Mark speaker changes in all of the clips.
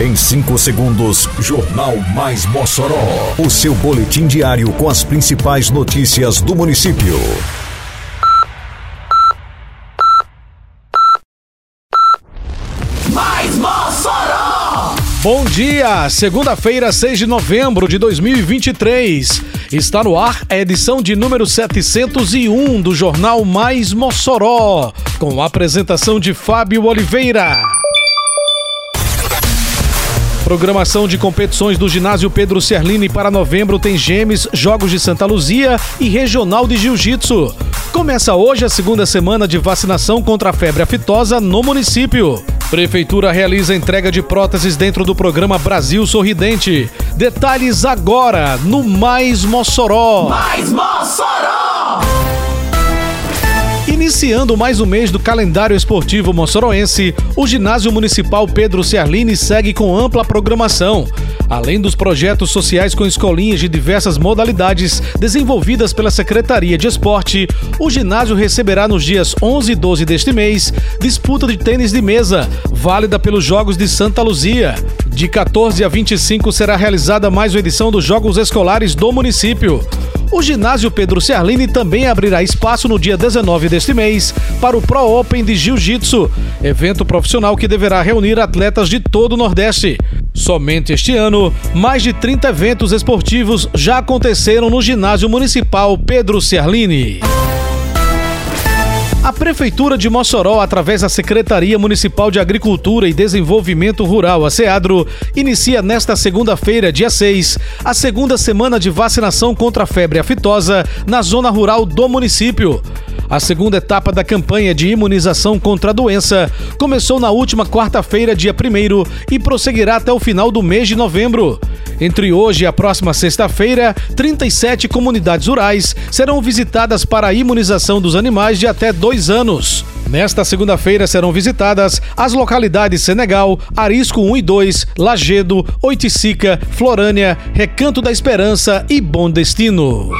Speaker 1: Em 5 segundos, Jornal Mais Mossoró. O seu boletim diário com as principais notícias do município.
Speaker 2: Mais Mossoró!
Speaker 3: Bom dia, segunda-feira, 6 de novembro de 2023. Está no ar a edição de número 701 do Jornal Mais Mossoró, com a apresentação de Fábio Oliveira. Programação de competições do ginásio Pedro Serlini para novembro tem Gemes, Jogos de Santa Luzia e Regional de Jiu-Jitsu. Começa hoje a segunda semana de vacinação contra a febre aftosa no município. Prefeitura realiza entrega de próteses dentro do programa Brasil Sorridente. Detalhes agora no Mais Mossoró.
Speaker 2: Mais Mossoró!
Speaker 3: Iniciando mais um mês do calendário esportivo moçoroense, o Ginásio Municipal Pedro Ciarline segue com ampla programação. Além dos projetos sociais com escolinhas de diversas modalidades desenvolvidas pela Secretaria de Esporte, o ginásio receberá nos dias 11 e 12 deste mês disputa de tênis de mesa, válida pelos Jogos de Santa Luzia. De 14 a 25 será realizada mais uma edição dos Jogos Escolares do município. O ginásio Pedro Ciarline também abrirá espaço no dia 19 deste mês para o Pro Open de Jiu-Jitsu, evento profissional que deverá reunir atletas de todo o Nordeste. Somente este ano, mais de 30 eventos esportivos já aconteceram no ginásio municipal Pedro Ciarline. A Prefeitura de Mossoró, através da Secretaria Municipal de Agricultura e Desenvolvimento Rural, a SEADRO, inicia nesta segunda-feira, dia 6, a segunda semana de vacinação contra a febre aftosa na zona rural do município. A segunda etapa da campanha de imunização contra a doença começou na última quarta-feira, dia 1 e prosseguirá até o final do mês de novembro. Entre hoje e a próxima sexta-feira, 37 comunidades rurais serão visitadas para a imunização dos animais de até dois anos. Nesta segunda-feira serão visitadas as localidades Senegal, Arisco 1 e 2, Lagedo, Oiticica, Florânia, Recanto da Esperança e Bom Destino.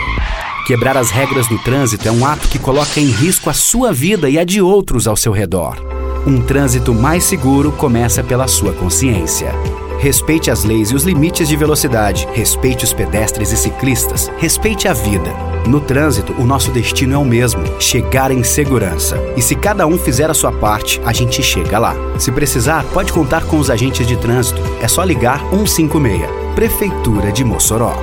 Speaker 4: Quebrar as regras do trânsito é um ato que coloca em risco a sua vida e a de outros ao seu redor. Um trânsito mais seguro começa pela sua consciência. Respeite as leis e os limites de velocidade. Respeite os pedestres e ciclistas. Respeite a vida. No trânsito, o nosso destino é o mesmo: chegar em segurança. E se cada um fizer a sua parte, a gente chega lá. Se precisar, pode contar com os agentes de trânsito. É só ligar 156. Prefeitura de Mossoró.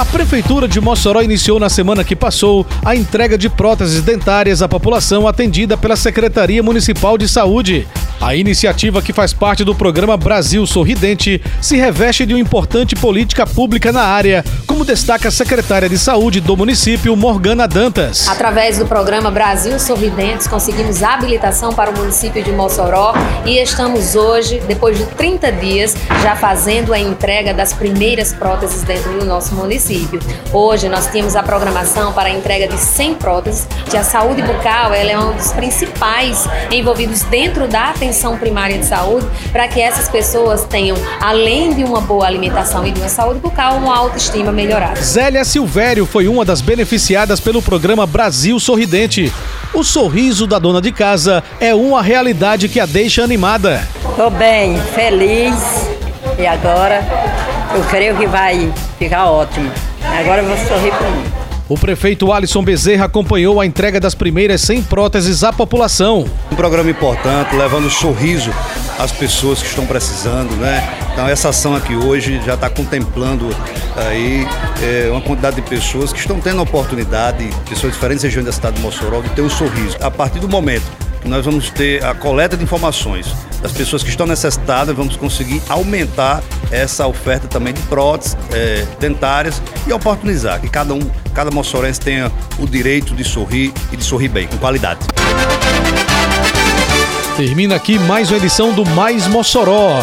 Speaker 3: A Prefeitura de Mossoró iniciou na semana que passou a entrega de próteses dentárias à população atendida pela Secretaria Municipal de Saúde. A iniciativa, que faz parte do programa Brasil Sorridente, se reveste de uma importante política pública na área, como destaca a secretária de Saúde do município, Morgana Dantas.
Speaker 5: Através do programa Brasil Sorridentes, conseguimos habilitação para o município de Mossoró e estamos hoje, depois de 30 dias, já fazendo a entrega das primeiras próteses dentro do nosso município. Hoje nós temos a programação para a entrega de 100 próteses, que a saúde bucal ela é um dos principais envolvidos dentro da atenção primária de saúde para que essas pessoas tenham, além de uma boa alimentação e de uma saúde bucal, uma autoestima melhorada.
Speaker 3: Zélia Silvério foi uma das beneficiadas pelo programa Brasil Sorridente. O sorriso da dona de casa é uma realidade que a deixa animada.
Speaker 6: Tô bem, feliz e agora eu creio que vai ficar ótimo. Agora eu vou sorrir para mim.
Speaker 3: O prefeito Alisson Bezerra acompanhou a entrega das primeiras 100 próteses à população.
Speaker 7: Um programa importante, levando sorriso às pessoas que estão precisando, né? Então essa ação aqui hoje já está contemplando aí é, uma quantidade de pessoas que estão tendo a oportunidade, pessoas de diferentes regiões da cidade de Mossoró, de ter um sorriso. A partir do momento que nós vamos ter a coleta de informações das pessoas que estão necessitadas, vamos conseguir aumentar essa oferta também de próteses é, dentárias e oportunizar que cada um, cada moçorense tenha o direito de sorrir e de sorrir bem, com qualidade.
Speaker 3: Termina aqui mais uma edição do Mais Mossoró,